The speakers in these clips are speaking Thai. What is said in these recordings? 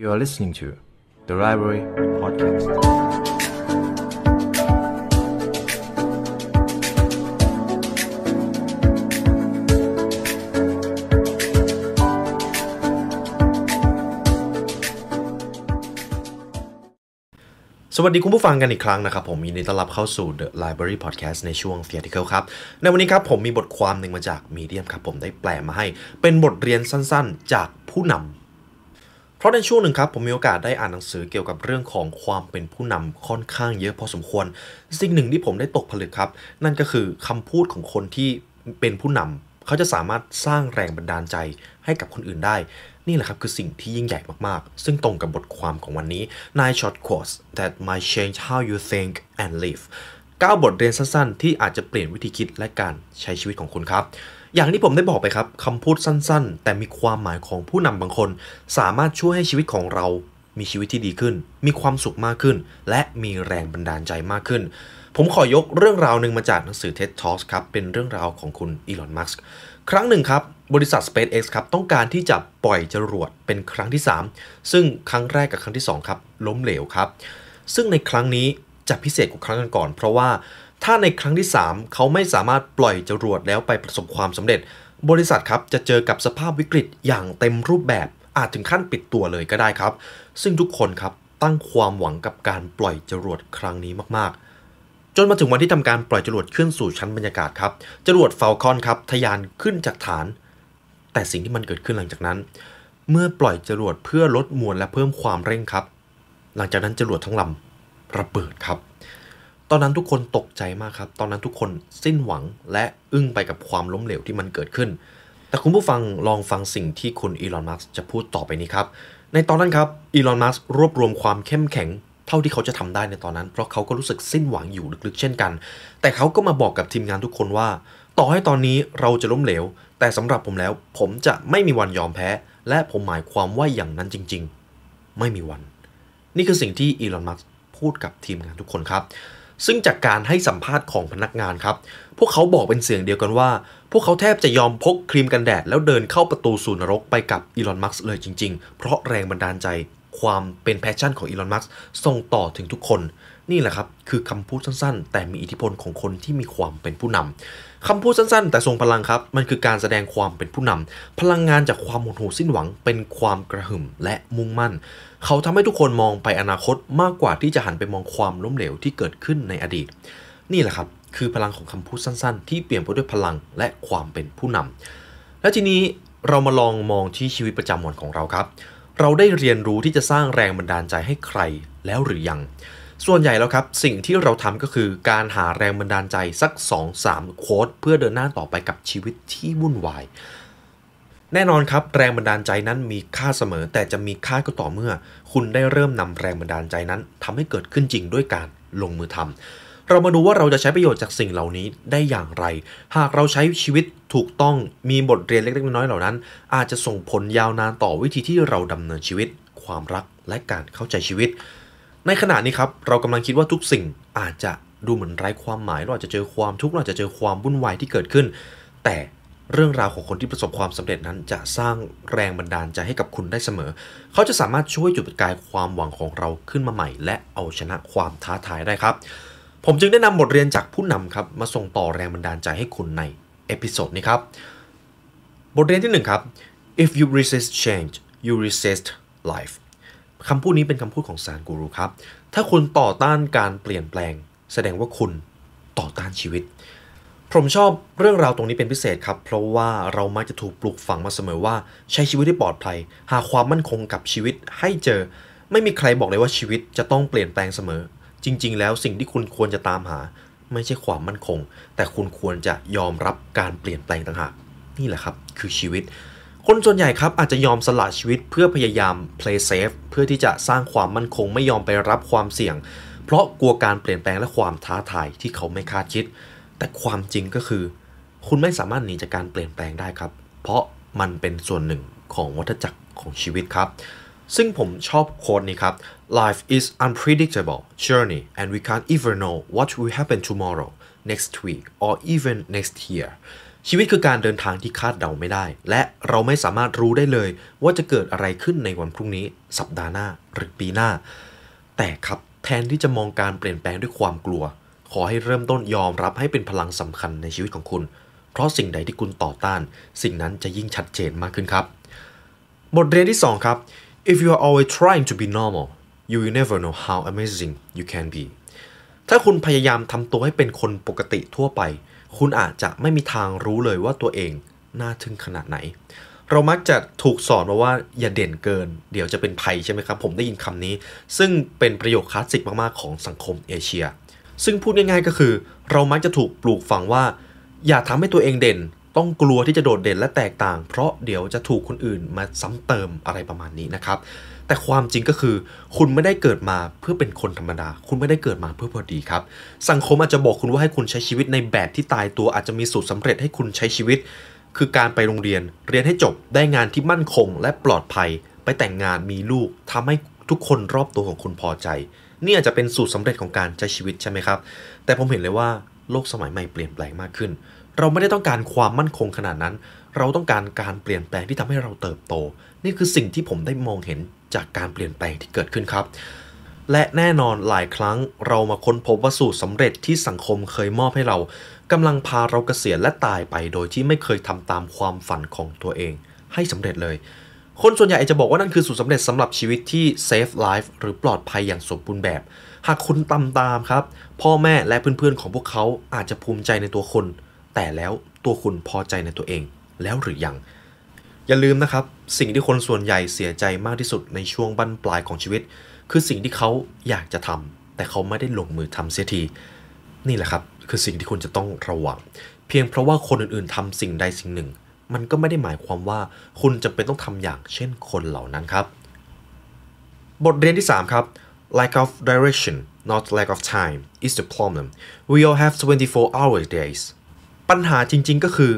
You are listening to the Library Podcast. สวัสดีคุณผู้ฟังกันอีกครั้งนะครับ ผมยินดีต้อนรับเข้าสู่ The Library Podcast ในช่วง Theatical ครับ ในวันนี้ครับผมมีบทความหนึ่งมาจาก Medium ครับผมได้แปลมาให้ เป็นบทเรียนสั้นๆ จากผู้นำ เพราะในช่วงหนึ่งครับผมมีโอกาสได้อ่านหนังสือเกี่ยวกับเรื่องของความเป็นผู้นำค่อนข้างเยอะพอสมควร สิ่งหนึ่งที่ผมได้ตกผลึกครับ นั่นก็คือคำพูดของคนที่เป็นผู้นำเขาจะสามารถสร้างแรงบันดาลใจให้กับคนอื่นได้ นี่แหละครับคือสิ่งที่ยิ่งใหญ่มากๆ ซึ่งตรงกับบทความของวันนี้ Nine Short Quotes that might change how you think and live 9 บทเรียนสั้นๆ ที่อาจจะเปลี่ยนวิธีคิดและการใช้ชีวิตของคุณครับ อย่างที่ผมได้บอกไปครับคำพูดสั้นๆ แต่มีความหมายของผู้นำบางคน สามารถช่วยให้ชีวิตของเรา มีชีวิตที่ดีขึ้น มีความสุขมากขึ้น และมีแรงบันดาลใจมากขึ้น ผมขอยกเรื่องราวหนึ่งมาจากหนังสือ TED Talks ครับ เป็นเรื่องราวของคุณอีลอน มัสก์ครั้งหนึ่งครับ บริษัท SpaceX ครับ ต้องการที่จะปล่อยจรวดเป็นครั้งที่ 3 ซึ่งครั้งแรกกับครั้งที่ 2 ครับ ล้มเหลวครับ ซึ่งในครั้งนี้จะพิเศษกว่าครั้งก่อน เพราะว่า ถ้าในครั้งที่ 3 เขาไม่สามารถปล่อยจรวดแล้วไปประสบความสำเร็จ บริษัทครับจะเจอกับสภาพวิกฤตอย่างเต็มรูปแบบ อาจถึงขั้นปิดตัวเลยก็ได้ครับ ซึ่งทุกคนครับตั้งความหวังกับการปล่อยจรวดครั้งนี้มากๆ จนมาถึงวันที่ทำการปล่อยจรวดขึ้นสู่ชั้นบรรยากาศครับ จรวดเฟลคอนครับทะยานขึ้นจากฐาน แต่สิ่งที่มันเกิดขึ้นหลังจากนั้น เมื่อปล่อยจรวดเพื่อลดมวลและเพิ่มความเร่งครับ หลังจากนั้นจรวดทั้งลำระเบิดครับ ตอนนั้นทุกคนตกใจมากครับ ตอนนั้นทุกคนสิ้นหวังและอึ้งไปกับความล้มเหลวที่มันเกิดขึ้น แต่คุณผู้ฟังลองฟังสิ่งที่คุณอีลอน มัสก์จะพูดต่อไปนี้ครับ ในตอนนั้นครับอีลอน มัสก์รวบรวมความเข้มแข็งเท่าที่เขาจะทำได้ในตอนนั้น เพราะเขาก็รู้สึกสิ้นหวังอยู่ลึกๆ เช่นกัน แต่เขาก็มาบอกกับทีมงานทุกคนว่า ต่อให้ตอนนี้เราจะล้มเหลว แต่สำหรับผมแล้ว ผมจะไม่มีวันยอมแพ้ และผมหมายความว่าอย่างนั้นจริง ๆ ไม่มีวัน นี่คือสิ่งที่อีลอน มัสก์พูดกับทีมงานทุกคนครับ ซึ่งจากการให้สัมภาษณ์ของพนักงานครับ พวกเขาบอกเป็นเสียงเดียวกันว่า พวกเขาแทบจะยอมพกครีมกันแดด แล้วเดินเข้าประตูสู่นรกไปกับอีลอน มัสก์เลยจริง ๆ เพราะแรงบันดาลใจ ความเป็น passion ของอีลอน มัสก์ส่งต่อถึงทุกคน นี่แหละครับ คือคำพูดสั้นๆ แต่มีอิทธิพลของคนที่มีความเป็นผู้นำคำพูดสั้นๆ แต่ทรงพลังครับ มันคือการแสดงความเป็นผู้นำพลังงานจากความหดหู่สิ้นหวัง เป็นความกระหึ่มและมุ่งมั่น เขาทำให้ทุกคนมองไปอนาคตมากกว่าที่จะหันไปมองความล้มเหลวที่เกิดขึ้นในอดีต นี่แหละครับคือพลังของคำพูดสั้นๆ ที่เปลี่ยนไปด้วยพลังและความเป็นผู้นำและทีนี้เรามาลองมองที่ชีวิตประจำวันของเราครับ เราได้เรียนรู้ที่จะสร้างแรงบันดาลใจให้ใครแล้วหรือยัง ส่วนใหญ่แล้วครับ สิ่งที่เราทำก็คือการหาแรงบันดาลใจสัก 2-3 โค้ดเพื่อเดินหน้าต่อไปกับชีวิตที่วุ่นวาย แน่นอนครับ แรงบันดาลใจนั้นมีค่าเสมอ แต่จะมีค่าก็ต่อเมื่อ คุณได้เริ่มนำแรงบันดาลใจนั้นทำให้เกิดขึ้นจริงด้วยการลงมือทำ เรามาดูว่าเราจะใช้ประโยชน์จากสิ่งเหล่านี้ได้อย่างไร หากเราใช้ชีวิตถูกต้องมีบทเรียนเล็กๆน้อยๆเหล่านั้น อาจจะส่งผลยาวนานต่อวิธีที่เราดำเนินชีวิต ความรักและการเข้าใจชีวิต ในขณะนี้ครับเรากำลังคิดว่าทุกสิ่งอาจจะดูเหมือนไร้ความหมายเราอาจจะเจอความทุกข์เราอาจจะเจอความวุ่นวายที่เกิดขึ้น แต่เรื่องราวของคนที่ประสบความสำเร็จนั้นจะสร้างแรงบันดาลใจให้กับคุณได้เสมอ เขาจะสามารถช่วยจุดประกายความหวังของเราขึ้นมาใหม่ และเอาชนะความท้าทายได้ครับ ผมจึงได้นำบทเรียนจากผู้นำครับมาส่งต่อแรงบันดาลใจให้คุณใน episode นี้ครับบทเรียนที่1ครับ if you resist change you resist life คำพูดนี้เป็นคำพูดของซัดกูรูครับ ถ้าคุณต่อต้านการเปลี่ยนแปลง แสดงว่าคุณต่อต้านชีวิต ผมชอบเรื่องราวตรงนี้เป็นพิเศษครับ เพราะว่าเรามักจะถูกปลูกฝังมาเสมอว่า ใช้ชีวิตให้ปลอดภัย หาความมั่นคงกับชีวิตให้เจอ ไม่มีใครบอกเลยว่าชีวิตจะต้องเปลี่ยนแปลงเสมอ จริง ๆ แล้วสิ่งที่คุณควรจะตามหา ไม่ใช่ความมั่นคง แต่คุณควรจะยอมรับการเปลี่ยนแปลงต่างหากนี่แหละครับ คือชีวิต คนส่วนใหญ่ครับอาจจะยอมสละชีวิตเพื่อพยายาม play safe เพื่อที่จะสร้างความมั่นคงไม่ยอมไปรับความเสี่ยง เพราะกลัวการเปลี่ยนแปลงและความท้าทายที่เขาไม่คาดคิด แต่ความจริงก็คือ คุณไม่สามารถหนีจากการเปลี่ยนแปลงได้ครับ เพราะมันเป็นส่วนหนึ่งของวัฏจักรของชีวิตครับ ซึ่งผมชอบโค้ดนี้ครับ life is unpredictable journey and we can't even know what will happen tomorrow next week or even next year ชีวิตคือการเดินทางที่คาดเดาไม่ได้ และเราไม่สามารถรู้ได้เลย ว่าจะเกิดอะไรขึ้นในวันพรุ่งนี้ สัปดาห์หน้าหรือปีหน้า แต่ครับแทนที่จะมองการเปลี่ยนแปลงด้วยความกลัว ขอให้เริ่มต้นยอมรับให้เป็นพลังสำคัญในชีวิตของคุณ เพราะสิ่งใดที่คุณต่อต้าน สิ่งนั้นจะยิ่งชัดเจนมากขึ้นครับ บทเรียนที่ 2 ครับ if you are always trying to be normal you will never know how amazing you can be ถ้าคุณพยายามทำตัวให้เป็นคนปกติทั่วไป คุณอาจจะไม่มีทางรู้เลยว่าตัวเองน่าทึ่งขนาดไหน เรามักจะถูกสอนมาว่าอย่าเด่นเกิน เดี๋ยวจะเป็นภัยใช่ไหมครับ ผมได้ยินคำนี้ ซึ่งเป็นประโยคคลาสสิกมากๆของสังคมเอเชีย ซึ่งพูดง่ายๆก็คือ เรามักจะถูกปลูกฝังว่า อย่าทำให้ตัวเองเด่น ต้องกลัวที่จะโดดเด่นและแตกต่าง เพราะเดี๋ยวจะถูกคนอื่นมาซ้ำเติมอะไรประมาณนี้นะครับ แต่ความจริงก็คือ คุณไม่ได้เกิดมาเพื่อเป็นคนธรรมดา คุณไม่ได้เกิดมาเพื่อพอดีครับ สังคมอาจจะบอกคุณว่าให้คุณใช้ชีวิตในแบบที่ตายตัวอาจจะมีสูตรสำเร็จให้คุณใช้ชีวิต คือการไปโรงเรียน เรียนให้จบได้งานที่มั่นคง และปลอดภัย ไปแต่งงานมีลูกทำให้ทุกคนรอบตัวของคุณพอใจนี่อาจจะเป็นสูตรสำเร็จของการใช้ชีวิตใช่ไหมครับ แต่ผมเห็นเลยว่าโลกสมัยใหม่เปลี่ยนแปลงมากขึ้น เราไม่ได้ต้องการความมั่นคงขนาดนั้น เราต้องการการเปลี่ยนแปลงที่ทำให้เราเติบโต นี่คือสิ่งที่ผมได้มองเห็นจากการเปลี่ยนแปลงที่เกิดขึ้นครับ และแน่นอนหลายครั้งเรามาค้นพบว่าสูตรสำเร็จที่สังคมเคยมอบให้เรากำลังพาเราเกษียณและตายไป โดยที่ไม่เคยทำตามความฝันของตัวเอง ให้สำเร็จเลย คนส่วนใหญ่จะบอกว่านั่นคือสูตรสำเร็จสำหรับชีวิตที่ safe life หรือปลอดภัยอย่างสมบูรณ์แบบ หากคุณตามตามครับ พ่อแม่และเพื่อนๆของพวกเขาอาจจะภูมิใจในตัวคุณ แต่แล้วตัวคุณพอใจในตัวเองแล้วหรือยัง อย่าลืมนะครับ สิ่งที่คนส่วนใหญ่เสียใจมากที่สุดในช่วงบั้นปลายของชีวิต คือสิ่งที่เขาอยากจะทำแต่เขาไม่ได้ลงมือทำเสียที นี่แหละครับ คือสิ่งที่คุณจะต้องระวัง เพียงเพราะว่าคนอื่นๆทำสิ่งใดสิ่งหนึ่ง มันก็ไม่ได้หมายความว่าคุณจำเป็นต้องทำอย่างเช่นคนเหล่านั้นครับ บทเรียนที่ 3 ครับ lack of direction not lack of time is the problem we all have 24 hour days ปัญหาจริง ๆ ก็คือ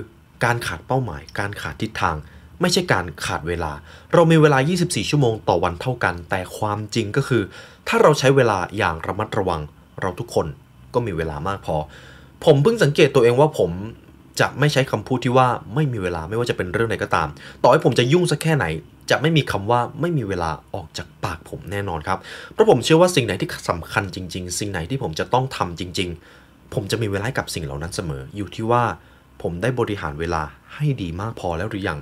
การขาดเป้าหมาย การขาดทิศทาง ไม่ใช่การขาดเวลา เรามีเวลา 24 ชั่วโมงต่อวันเท่ากัน แต่ความจริงก็คือ ถ้าเราใช้เวลาอย่างระมัดระวัง เราทุกคนก็มีเวลามากพอ ผมเพิ่งสังเกตตัวเองว่าผมจะไม่ใช้คำพูดที่ว่าไม่มีเวลาไม่ว่าจะเป็นเรื่องใดก็ตาม ต่อให้ผมจะยุ่งสักแค่ไหน จะไม่มีคำว่าไม่มีเวลาออกจากปากผมแน่นอนครับ เพราะผมเชื่อว่าสิ่งไหนที่สำคัญจริง ๆ สิ่งไหนที่ผมจะต้องทำจริง ๆ ผมจะมีเวลาให้กับสิ่งเหล่านั้นเสมอ อยู่ที่ว่าผมได้บริหารเวลาให้ดีมากพอแล้วหรือยัง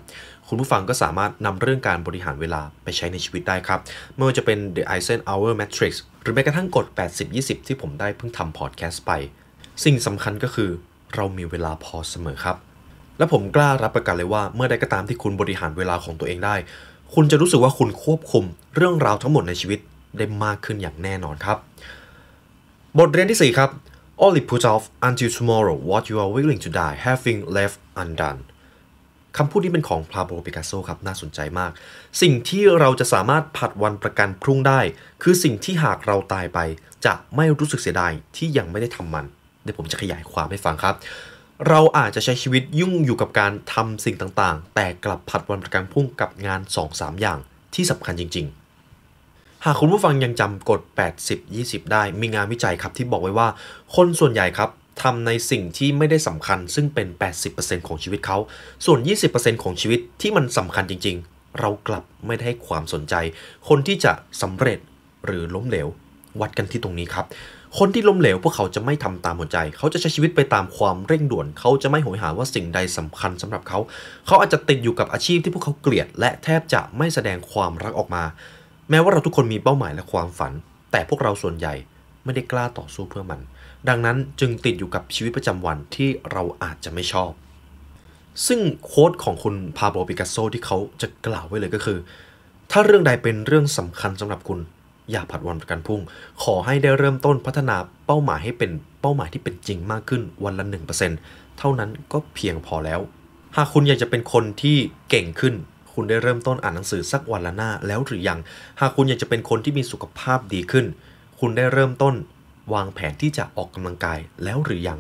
คุณผู้ฟังก็สามารถนำเรื่องการบริหารเวลาไปใช้ในชีวิตได้ครับ ไม่ว่าจะเป็น The Eisenhower Matrix หรือแม้กระทั่งกฎ 80-20 ที่ผมได้เพิ่งทำพอดแคสต์ไป สิ่งสำคัญก็คือเรามีเวลาพอเสมอครับ และผมกล้ารับประกันเลยว่าเมื่อใดก็ตามที่คุณบริหารเวลาของตัวเองได้ คุณจะรู้สึกว่าคุณควบคุมเรื่องราวทั้งหมดในชีวิตได้มากขึ้นอย่างแน่นอนครับ บทเรียนที่ 4 ครับ only put off until tomorrow what you are willing to die having left undone คำพูดนี้เป็นของพาโบปิกัสโซครับน่าสนใจมาก สิ่งที่เราจะสามารถผัดวันประกันพรุ่งได้ คือสิ่งที่หากเราตายไป จะไม่รู้สึกเสียดายที่ยังไม่ได้ทำมันเดี๋ยวผมจะขยายความให้ฟังครับ เราอาจจะใช้ชีวิตยุ่งอยู่กับการทำสิ่งต่างๆ แต่กลับผัดวันประกันพรุ่งกับงาน 2-3 อย่างที่สำคัญจริง ๆ หากคุณผู้ฟังยังจำกฎ 80-20 ได้มีงานวิจัยครับที่บอกไว้ว่า คนส่วนใหญ่ครับทำในสิ่งที่ไม่ได้สำคัญซึ่งเป็น 80%ของชีวิตเขา ส่วน 20%ของชีวิตที่มันสำคัญจริง ๆ เรากลับไม่ได้ให้ความสนใจ คนที่จะสำเร็จหรือล้มเหลว วัดกันที่ตรงนี้ครับ คนที่ล้มเหลวพวกเขาจะไม่ทำตามหัวใจ เขาจะใช้ชีวิตไปตามความเร่งด่วน เขาจะไม่โหยหาว่าสิ่งใดสำคัญสำหรับเขา เขาอาจจะติดอยู่กับอาชีพที่พวกเขาเกลียด และแทบจะไม่แสดงความรักออกมา แม้ว่าเราทุกคนมีเป้าหมายและความฝัน แต่พวกเราส่วนใหญ่ไม่ได้กล้าต่อสู้เพื่อมัน ดังนั้นจึงติดอยู่กับชีวิตประจำวันที่เราอาจจะไม่ชอบ ซึ่งโค้ดของคุณพาโบปิกัสโซที่เขาจะกล่าวไว้เลยก็คือ ถ้าเรื่องใดเป็นเรื่องสำคัญสำหรับคุณอย่าผัดวันประกันพรุ่ง ขอให้ได้เริ่มต้นพัฒนาเป้าหมายให้เป็นเป้าหมายที่เป็นจริงมากขึ้นวันละ 1%เท่านั้นก็เพียงพอแล้ว หากคุณอยากจะเป็นคนที่เก่งขึ้น คุณได้เริ่มต้นอ่านหนังสือสักวันละหน้าแล้วหรือยัง หากคุณอยากจะเป็นคนที่มีสุขภาพดีขึ้น คุณได้เริ่มต้น วางแผนที่จะออกกำลังกายแล้วหรือยัง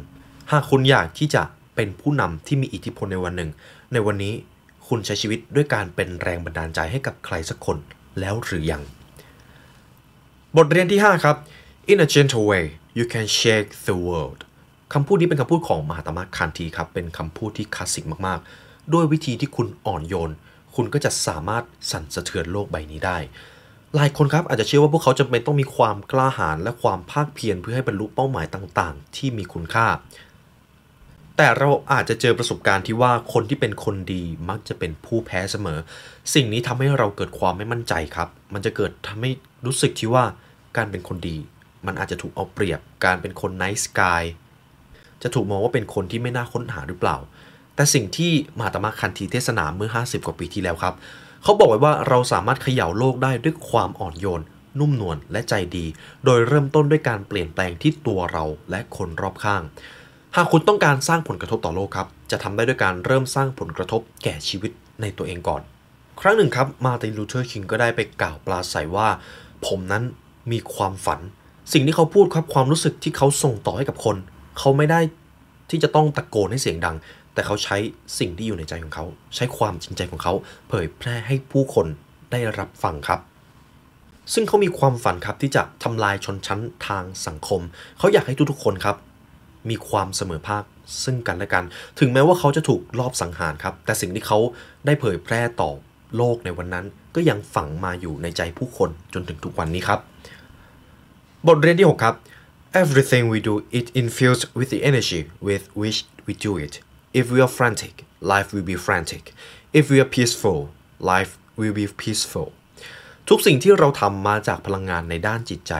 หากคุณอยากที่จะเป็นผู้นำที่มีอิทธิพลในวันหนึ่ง ในวันนี้คุณใช้ชีวิตด้วยการเป็นแรงบันดาลใจให้กับใครสักคนแล้วหรือยัง บทเรียนที่ 5 ครับ in a gentle way you can shake the world คำพูดนี้เป็นคำพูดของมหาตมะคันทีครับ เป็นคำพูดที่คลาสสิกมาก ๆ ด้วยวิธีที่คุณอ่อนโยน คุณก็จะสามารถสั่นสะเทือนโลกใบนี้ได้ หลายคนครับอาจจะเชื่อว่าพวกเขาจำเป็นต้องมีความกล้าหาญและความภาคเพียรเพื่อให้บรรลุเป้าหมายต่างๆ ที่มีคุณค่า แต่เราอาจจะเจอประสบการณ์ที่ว่าคนที่เป็นคนดีมักจะเป็นผู้แพ้เสมอ สิ่งนี้ทำให้เราเกิดความไม่มั่นใจครับ มันจะเกิดทำให้รู้สึกที่ว่าการเป็นคนดี มันอาจจะถูกเอาเปรียบ การเป็นคนไนส์กายจะถูกมองว่าเป็นคนที่ไม่น่าค้นหาหรือเปล่า แต่สิ่งที่มหาตมะคานธีเทศนาเมื่อ 50 กว่าปีที่แล้วครับ เขาบอกไว้ว่าเราสามารถเขย่าโลกได้ด้วยความอ่อนโยน นุ่มนวลและใจดี โดยเริ่มต้นด้วยการเปลี่ยนแปลงที่ตัวเราและคนรอบข้าง หากคุณต้องการสร้างผลกระทบต่อโลกครับ จะทำได้ด้วยการเริ่มสร้างผลกระทบแก่ชีวิตในตัวเองก่อน ครั้งหนึ่งครับมาร์ตินลูเธอร์คิงก็ได้ไปกล่าวปราศรัยว่า ผมนั้นมีความฝัน สิ่งที่เขาพูดครับความรู้สึกที่เขาส่งต่อให้กับคน เขาไม่ได้ที่จะต้องตะโกนให้เสียงดัง แต่เขาใช้สิ่งที่อยู่ในใจของเขา ใช้ความจริงใจของเขา เผยแพร่ให้ผู้คนได้รับฟังครับ ซึ่งเขามีความฝันครับที่จะทำลายชนชั้นทางสังคม เขาอยากให้ทุกๆคนครับ มีความเสมอภาคซึ่งกันและกัน ถึงแม้ว่าเขาจะถูกลอบสังหารครับ แต่สิ่งที่เขาได้เผยแพร่ต่อโลกในวันนั้น ก็ยังฝังมาอยู่ในใจผู้คนจนถึงทุกวันนี้ครับ บทเรียนที่ 6 ครับ Everything we do it infused with the energy with which we do it. If we are frantic, life will be frantic. If we are peaceful, life will be peaceful. ทุกสิ่งที่เราทำมาจากพลังงานในด้านจิตใจ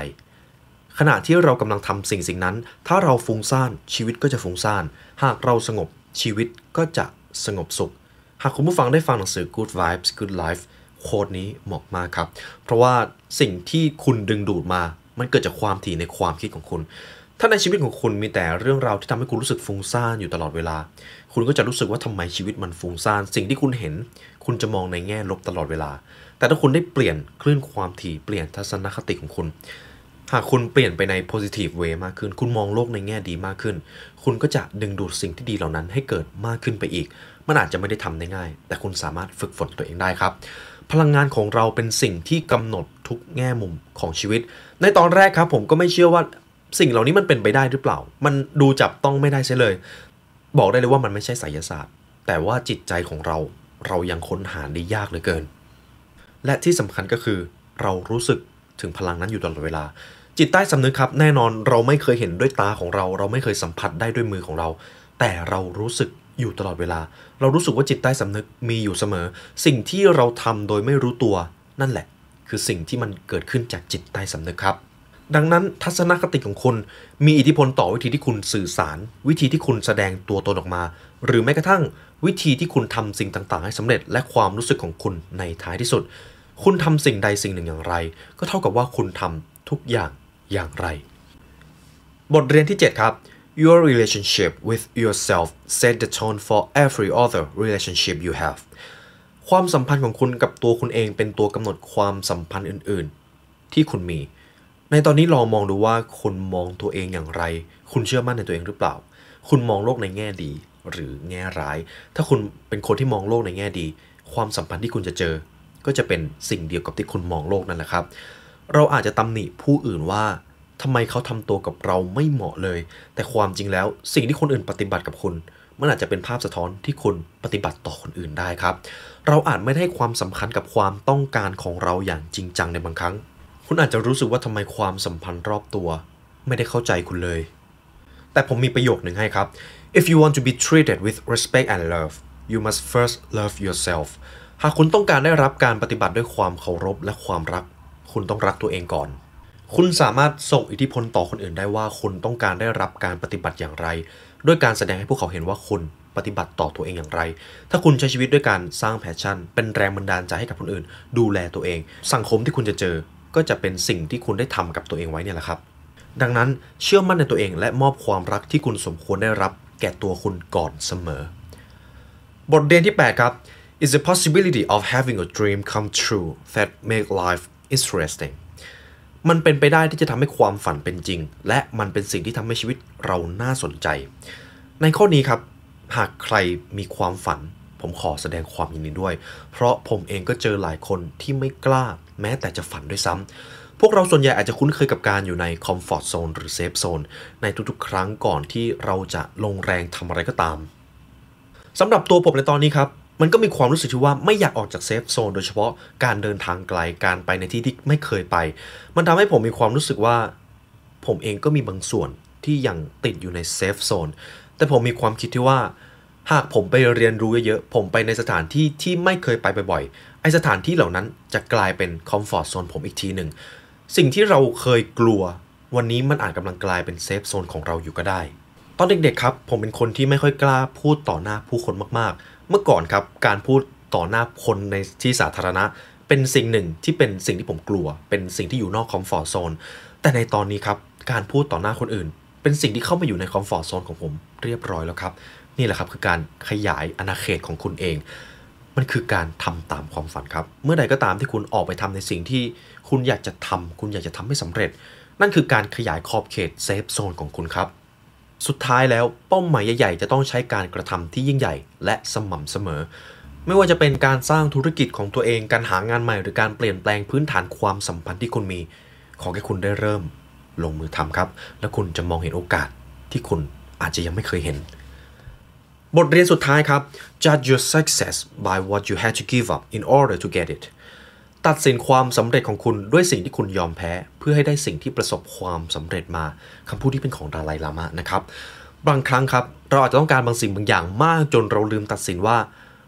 ขณะที่เรากำลังทำสิ่งสิ่งนั้น ถ้าเราฟุ้งซ่านชีวิตก็จะฟุ้งซ่าน หากเราสงบชีวิตก็จะสงบสุข หากคุณผู้ฟังได้ฟังหนังสือ Good Vibes Good Life โค้ดนี้เหมาะมากครับ เพราะว่าสิ่งที่คุณดึงดูดมา มันเกิดจากความถี่ในความคิดของคุณ ถ้าในชีวิตของคุณมีแต่เรื่องราวที่ทำให้คุณรู้สึกฟุ้งซ่านอยู่ตลอดเวลา คุณก็จะรู้สึกว่าทำไมชีวิตมันฟุ้งซ่านสิ่งที่คุณเห็น คุณจะมองในแง่ลบตลอดเวลา แต่ถ้าคุณได้เปลี่ยนคลื่นความถี่เปลี่ยนทัศนคติของคุณ หากคุณเปลี่ยนไปใน positive way มากขึ้น คุณมองโลกในแง่ดีมากขึ้น คุณก็จะดึงดูดสิ่งที่ดีเหล่านั้นให้เกิดมากขึ้นไปอีก มันอาจจะไม่ได้ทำได้ง่าย แต่คุณสามารถฝึกฝนตัวเองได้ครับพลังงานของเราเป็นสิ่งที่กำหนดทุกแง่มุมของชีวิต ในตอนแรกครับผมก็ไม่เชื่อว่าสิ่งเหล่านี้มันเป็นไปได้หรือเปล่า มันดูจับต้องไม่ได้ใช่เลย บอกได้เลยว่ามันไม่ใช่ไสยศาสตร์ แต่ว่าจิตใจของเราเรายังค้นหาได้ยากเหลือเกิน และที่สำคัญก็คือเรารู้สึกถึงพลังนั้นอยู่ตลอดเวลา จิตใต้สำนึกครับ แน่นอนเราไม่เคยเห็นด้วยตาของเรา เราไม่เคยสัมผัสได้ด้วยมือของเรา แต่เรารู้สึกอยู่ตลอดเวลา เรารู้สึกว่าจิตใต้สำนึกมีอยู่เสมอ สิ่งที่เราทำโดยไม่รู้ตัวนั่นแหละ คือสิ่งที่มันเกิดขึ้นจากจิตใต้สำนึกครับ ดังนั้นทัศนคติของคุณมีอิทธิพลต่อวิธีที่คุณสื่อสาร วิธีที่คุณแสดงตัวตนออกมา หรือแม้กระทั่งวิธีที่คุณทำสิ่งต่างๆ ให้สำเร็จ และความรู้สึกของคุณในท้ายที่สุด คุณทำสิ่งใดสิ่งหนึ่งอย่างไร ก็เท่ากับว่าคุณทำทุกอย่างอย่างไร บทเรียนที่ 7 ครับ Your relationship with yourself set the tone for every other relationship you have ความสัมพันธ์ของคุณกับตัวคุณเองเป็นตัวกำหนดความสัมพันธ์อื่น ๆ ที่คุณมี ในตอนนี้ลองมองดูว่าคุณมองตัวเองอย่างไร คุณเชื่อมั่นในตัวเองหรือเปล่า คุณมองโลกในแง่ดีหรือแง่ร้าย ถ้าคุณเป็นคนที่มองโลกในแง่ดี ความสัมพันธ์ที่คุณจะเจอ ก็จะเป็นสิ่งเดียวกับที่คุณมองโลกนั่นแหละครับ เราอาจจะตำหนิผู้อื่นว่าทำไมเขาทำตัวกับเราไม่เหมาะเลย แต่ความจริงแล้วสิ่งที่คนอื่นปฏิบัติกับคุณ มันอาจจะเป็นภาพสะท้อนที่คุณปฏิบัติต่อคนอื่นได้ครับ เราอาจไม่ได้ให้ความสำคัญกับความต้องการของเราอย่างจริงจังในบางครั้ง คุณอาจจะรู้สึกว่าทำไมความสัมพันธ์รอบตัว ไม่ได้เข้าใจคุณเลย แต่ผมมีประโยคหนึ่งให้ครับ if you want to be treated with respect and love you must first love yourself หากคุณต้องการได้รับการปฏิบัติด้วยความเคารพและความรัก คุณต้องรักตัวเองก่อน คุณสามารถส่งอิทธิพลต่อคนอื่นได้ว่าคุณต้องการได้รับการปฏิบัติอย่างไร ด้วยการแสดงให้พวกเขาเห็นว่าคุณปฏิบัติต่อตัวเองอย่างไร ถ้าคุณใช้ชีวิตด้วยการสร้างแพชชั่น เป็นแรงบันดาลใจให้กับคนอื่น ดูแลตัวเอง สังคมที่คุณจะเจอ ก็จะเป็นสิ่งที่คุณได้ทำกับตัวเองไว้เนี่ยแหละครับ ดังนั้นเชื่อมั่นในตัวเองและมอบความรักที่คุณสมควรได้รับแก่ตัวคุณก่อนเสมอ บทเรียนที่ 8 ครับ is the possibility of having a dream come true that make life interesting มันเป็นไปได้ที่จะทำให้ความฝันเป็นจริง และมันเป็นสิ่งที่ทำให้ชีวิตเราน่าสนใจ ในข้อนี้ครับ หากใครมีความฝัน ผมขอแสดงความยินดีด้วย เพราะผมเองก็เจอหลายคนที่ไม่กล้า แม้แต่จะฝันด้วยซ้ำพวกเราส่วนใหญ่อาจจะคุ้นเคยกับการอยู่ใน comfort zone หรือ safe zone ในทุกๆ ครั้งก่อนที่เราจะลงแรงทำอะไรก็ตามสำหรับตัวผมในตอนนี้ครับมันก็มีความรู้สึกที่ว่าไม่อยากออกจาก safe zone โดยเฉพาะการเดินทางไกลการไปในที่ที่ไม่เคยไป มันทำให้ผมมีความรู้สึกว่า ผมเองก็มีบางส่วนที่ยังติดอยู่ใน safe zoneแต่ผมมีความคิดที่ว่า หากผมไปเรียนรู้เยอะๆผมไปในสถานที่ที่ไม่เคยไปบ่อย ไอ้สถานที่เหล่านั้นจะกลายเป็น comfort zone ผมอีกทีหนึ่ง สิ่งที่เราเคยกลัว วันนี้มันอาจกำลังกลายเป็น safe zone ของเราอยู่ก็ได้ ตอนเด็กๆครับ ผมเป็นคนที่ไม่ค่อยกล้าพูดต่อหน้าผู้คนมากๆ เมื่อก่อนครับ การพูดต่อหน้าคนในที่สาธารณะ เป็นสิ่งหนึ่งที่เป็นสิ่งที่ผมกลัว เป็นสิ่งที่อยู่นอก comfort zone แต่ในตอนนี้ครับ การพูดต่อหน้าคนอื่น เป็นสิ่งที่เข้ามาอยู่ในคอมฟอร์ทโซนของผมเรียบร้อยแล้วครับ นี่แหละครับคือการขยายอาณาเขตของคุณเอง มันคือการทำตามความฝันครับ เมื่อใดก็ตามที่คุณออกไปทำในสิ่งที่คุณอยากจะทำคุณอยากจะทำให้สำเร็จ นั่นคือการขยายขอบเขตเซฟโซนของคุณครับ สุดท้ายแล้วเป้าหมายใหญ่ๆจะต้องใช้การกระทำที่ยิ่งใหญ่ และสม่ำเสมอ ไม่ว่าจะเป็นการสร้างธุรกิจของตัวเอง การหางานใหม่ หรือการเปลี่ยนแปลงพื้นฐานความสัมพันธ์ที่คุณมี ขอแค่คุณได้เริ่มลงมือทำครับ แล้วคุณจะมองเห็นโอกาสที่คุณอาจจะยังไม่เคยเห็น บทเรียนสุดท้ายครับ judge your success by what you had to give up in order to get it ตัดสินความสำเร็จของคุณด้วยสิ่งที่คุณยอมแพ้ เพื่อให้ได้สิ่งที่ประสบความสำเร็จมาคำพูดที่เป็นของดาไลลามะนะครับ บางครั้งครับ เราอาจจะต้องการบางสิ่งบางอย่างมากจนเราลืมตัดสินว่า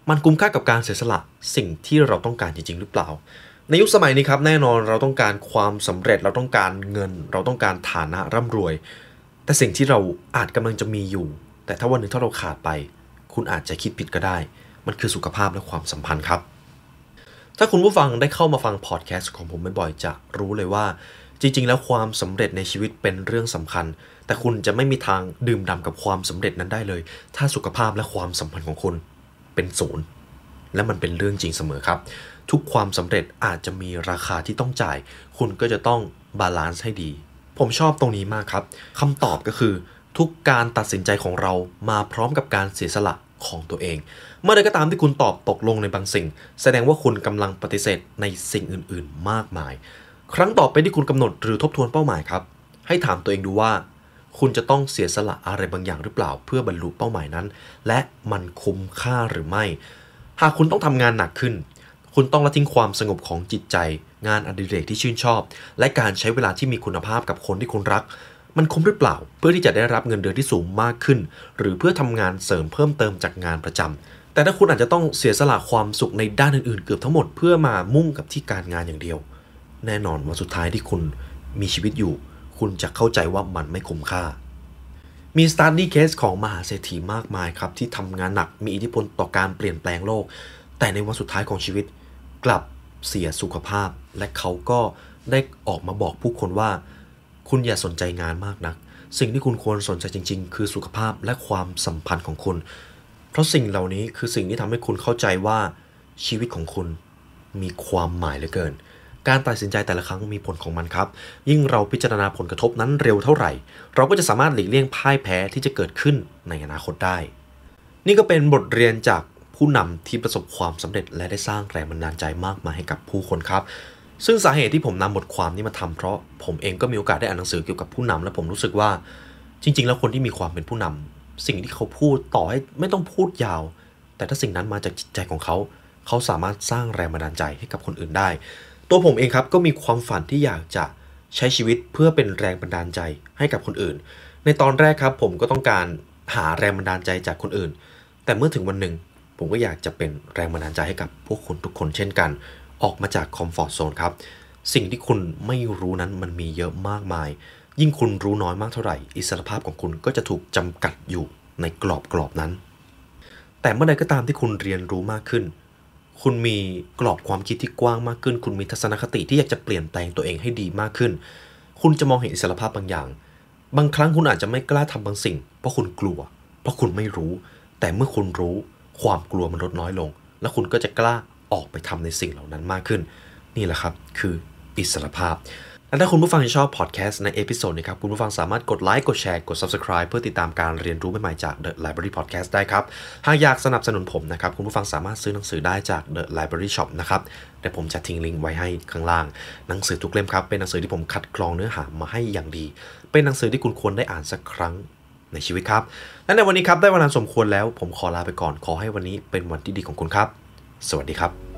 มันคุ้มค่ากับการเสียสละสิ่งที่เราต้องการจริง ๆ หรือเปล่า ในยุคสมัยนี้ครับแน่นอนเราต้องการความสำเร็จเราต้องการเงิน เราต้องการฐานะร่ำรวย แต่สิ่งที่เราอาจกำลังจะมีอยู่ แต่ถ้าวันหนึ่งถ้าเราขาดไป คุณอาจจะคิดผิดก็ได้ มันคือสุขภาพและความสัมพันธ์ครับ ถ้าคุณผู้ฟังได้เข้ามาฟังพอดแคสต์ของผมบ่อยๆจะรู้เลยว่า จริง ๆ แล้วความสำเร็จในชีวิตเป็นเรื่องสำคัญ แต่คุณจะไม่มีทางดื่มด่ำกับความสำเร็จนั้นได้เลย ถ้าสุขภาพและความสัมพันธ์ของคุณเป็นศูนย์และมันเป็นเรื่องจริงเสมอครับ ทุกความสำเร็จอาจจะมีราคาที่ต้องจ่าย คุณก็จะต้อง balance ให้ดี ผมชอบตรงนี้มากครับคำตอบก็คือ ทุกการตัดสินใจของเรามาพร้อมกับการเสียสละของตัวเอง เมื่อใดก็ตามที่คุณตอบตกลงในบางสิ่ง แสดงว่าคุณกำลังปฏิเสธในสิ่งอื่น ๆ มากมาย ครั้งต่อไปที่คุณกำหนดหรือทบทวนเป้าหมายครับ ให้ถามตัวเองดูว่า คุณจะต้องเสียสละอะไรบางอย่างหรือเปล่า เพื่อบรรลุเป้าหมายนั้น และมันคุ้มค่าหรือไม่ หากคุณต้องทำงานหนักขึ้น คุณต้องละทิ้งความสงบของจิตใจ งานอดิเรกที่ชื่นชอบ และการใช้เวลาที่มีคุณภาพกับคนที่คุณรัก มันคุ้มหรือเปล่า เพื่อที่จะได้รับเงินเดือนที่สูงมากขึ้น หรือเพื่อทำงานเสริมเพิ่มเติมจากงานประจำแต่ถ้าคุณอาจจะต้องเสียสละความสุขในด้านอื่นๆ เกือบทั้งหมดเพื่อมามุ่งกับที่การงานอย่างเดียว แน่นอนวันสุดท้ายที่คุณมีชีวิตอยู่ คุณจะเข้าใจว่ามันไม่คุ้มค่า มี study case ของมหาเศรษฐีมากมายครับที่ทำงานหนักมีอิทธิพลต่อการเปลี่ยนแปลงโลก แต่ในวันสุดท้ายของชีวิต กลับเสียสุขภาพ และเขาก็ได้ออกมาบอกผู้คนว่า คุณอย่าสนใจงานมากนัก สิ่งที่คุณควรสนใจจริง ๆ คือสุขภาพและความสัมพันธ์ของคุณ เพราะสิ่งเหล่านี้คือสิ่งที่ทำให้คุณเข้าใจว่าชีวิตของคุณมีความหมายเหลือเกิน การตัดสินใจแต่ละครั้งมีผลของมันครับ ยิ่งเราพิจารณาผลกระทบนั้นเร็วเท่าไหร่ เราก็จะสามารถหลีกเลี่ยงพ่ายแพ้ที่จะเกิดขึ้นในอนาคตได้ นี่ก็เป็นบทเรียนจากผู้นำที่ประสบความสำเร็จและได้สร้างแรงบันดาลใจมากมายให้กับผู้คนครับ ซึ่งสาเหตุที่ผมนำบทความนี้มาทำเพราะผมเองก็มีโอกาสได้อ่านหนังสือเกี่ยวกับผู้นำและผมรู้สึกว่าจริง ๆ แล้วคนที่มีความเป็นผู้นำสิ่งที่เขาพูดต่อให้ไม่ต้องพูดยาว แต่ถ้าสิ่งนั้นมาจากจิตใจของเขา เขาสามารถสร้างแรงบันดาลใจให้กับคนอื่นได้ ตัวผมเองครับก็มีความฝันที่อยากจะใช้ชีวิตเพื่อเป็นแรงบันดาลใจให้กับคนอื่น ในตอนแรกครับ ผมก็ต้องการหาแรงบันดาลใจจากคนอื่น แต่เมื่อถึงวันหนึ่งผมก็อยากจะเป็นแรงบันดาลใจให้กับพวกคุณทุกคนเช่นกัน ออกมาจากคอมฟอร์ทโซนครับ สิ่งที่คุณไม่รู้นั้นมันมีเยอะมากมาย ยิ่งคุณรู้น้อยมากเท่าไหร่ อิสรภาพของคุณก็จะถูกจำกัดอยู่ในกรอบกรอบนั้น แต่เมื่อใดก็ตามที่คุณเรียนรู้มากขึ้น คุณมีกรอบความคิดที่กว้างมากขึ้น คุณมีทัศนคติที่อยากจะเปลี่ยนแปลงตัวเองให้ดีมากขึ้น คุณจะมองเห็นอิสรภาพบางอย่าง บางครั้งคุณอาจจะไม่กล้าทำบางสิ่ง เพราะคุณกลัว เพราะคุณไม่รู้ แต่เมื่อคุณรู้ ความกลัวมันลดน้อยลง และคุณก็จะกล้า ออกไปทำในสิ่งเหล่านั้นมากขึ้น นี่แหละครับคืออิสรภาพและถ้าคุณผู้ฟังชอบพอดแคสต์ใน episode นี้ครับ คุณผู้ฟังสามารถกดไลค์กดแชร์กด Subscribe เพื่อติดตามการเรียนรู้ใหม่ๆจาก The Library Podcast ได้ครับ หากอยากสนับสนุนผมนะครับ คุณผู้ฟังสามารถซื้อหนังสือได้จาก The Library Shop นะครับเดี๋ยวผมจะทิ้งลิงก์ไว้ให้ข้างล่าง หนังสือทุกเล่มครับ เป็นหนังสือที่ผมคัดกรองเนื้อหามาให้อย่างดี เป็นหนังสือที่คุณควรได้อ่านสักครั้งในชีวิตครับและในวันนี้ครับได้เวลาสมควรแล้ว ผมขอลาไปก่อนขอให้วันนี้เป็นวันที่ดีของคุณครับ สวัสดีครับ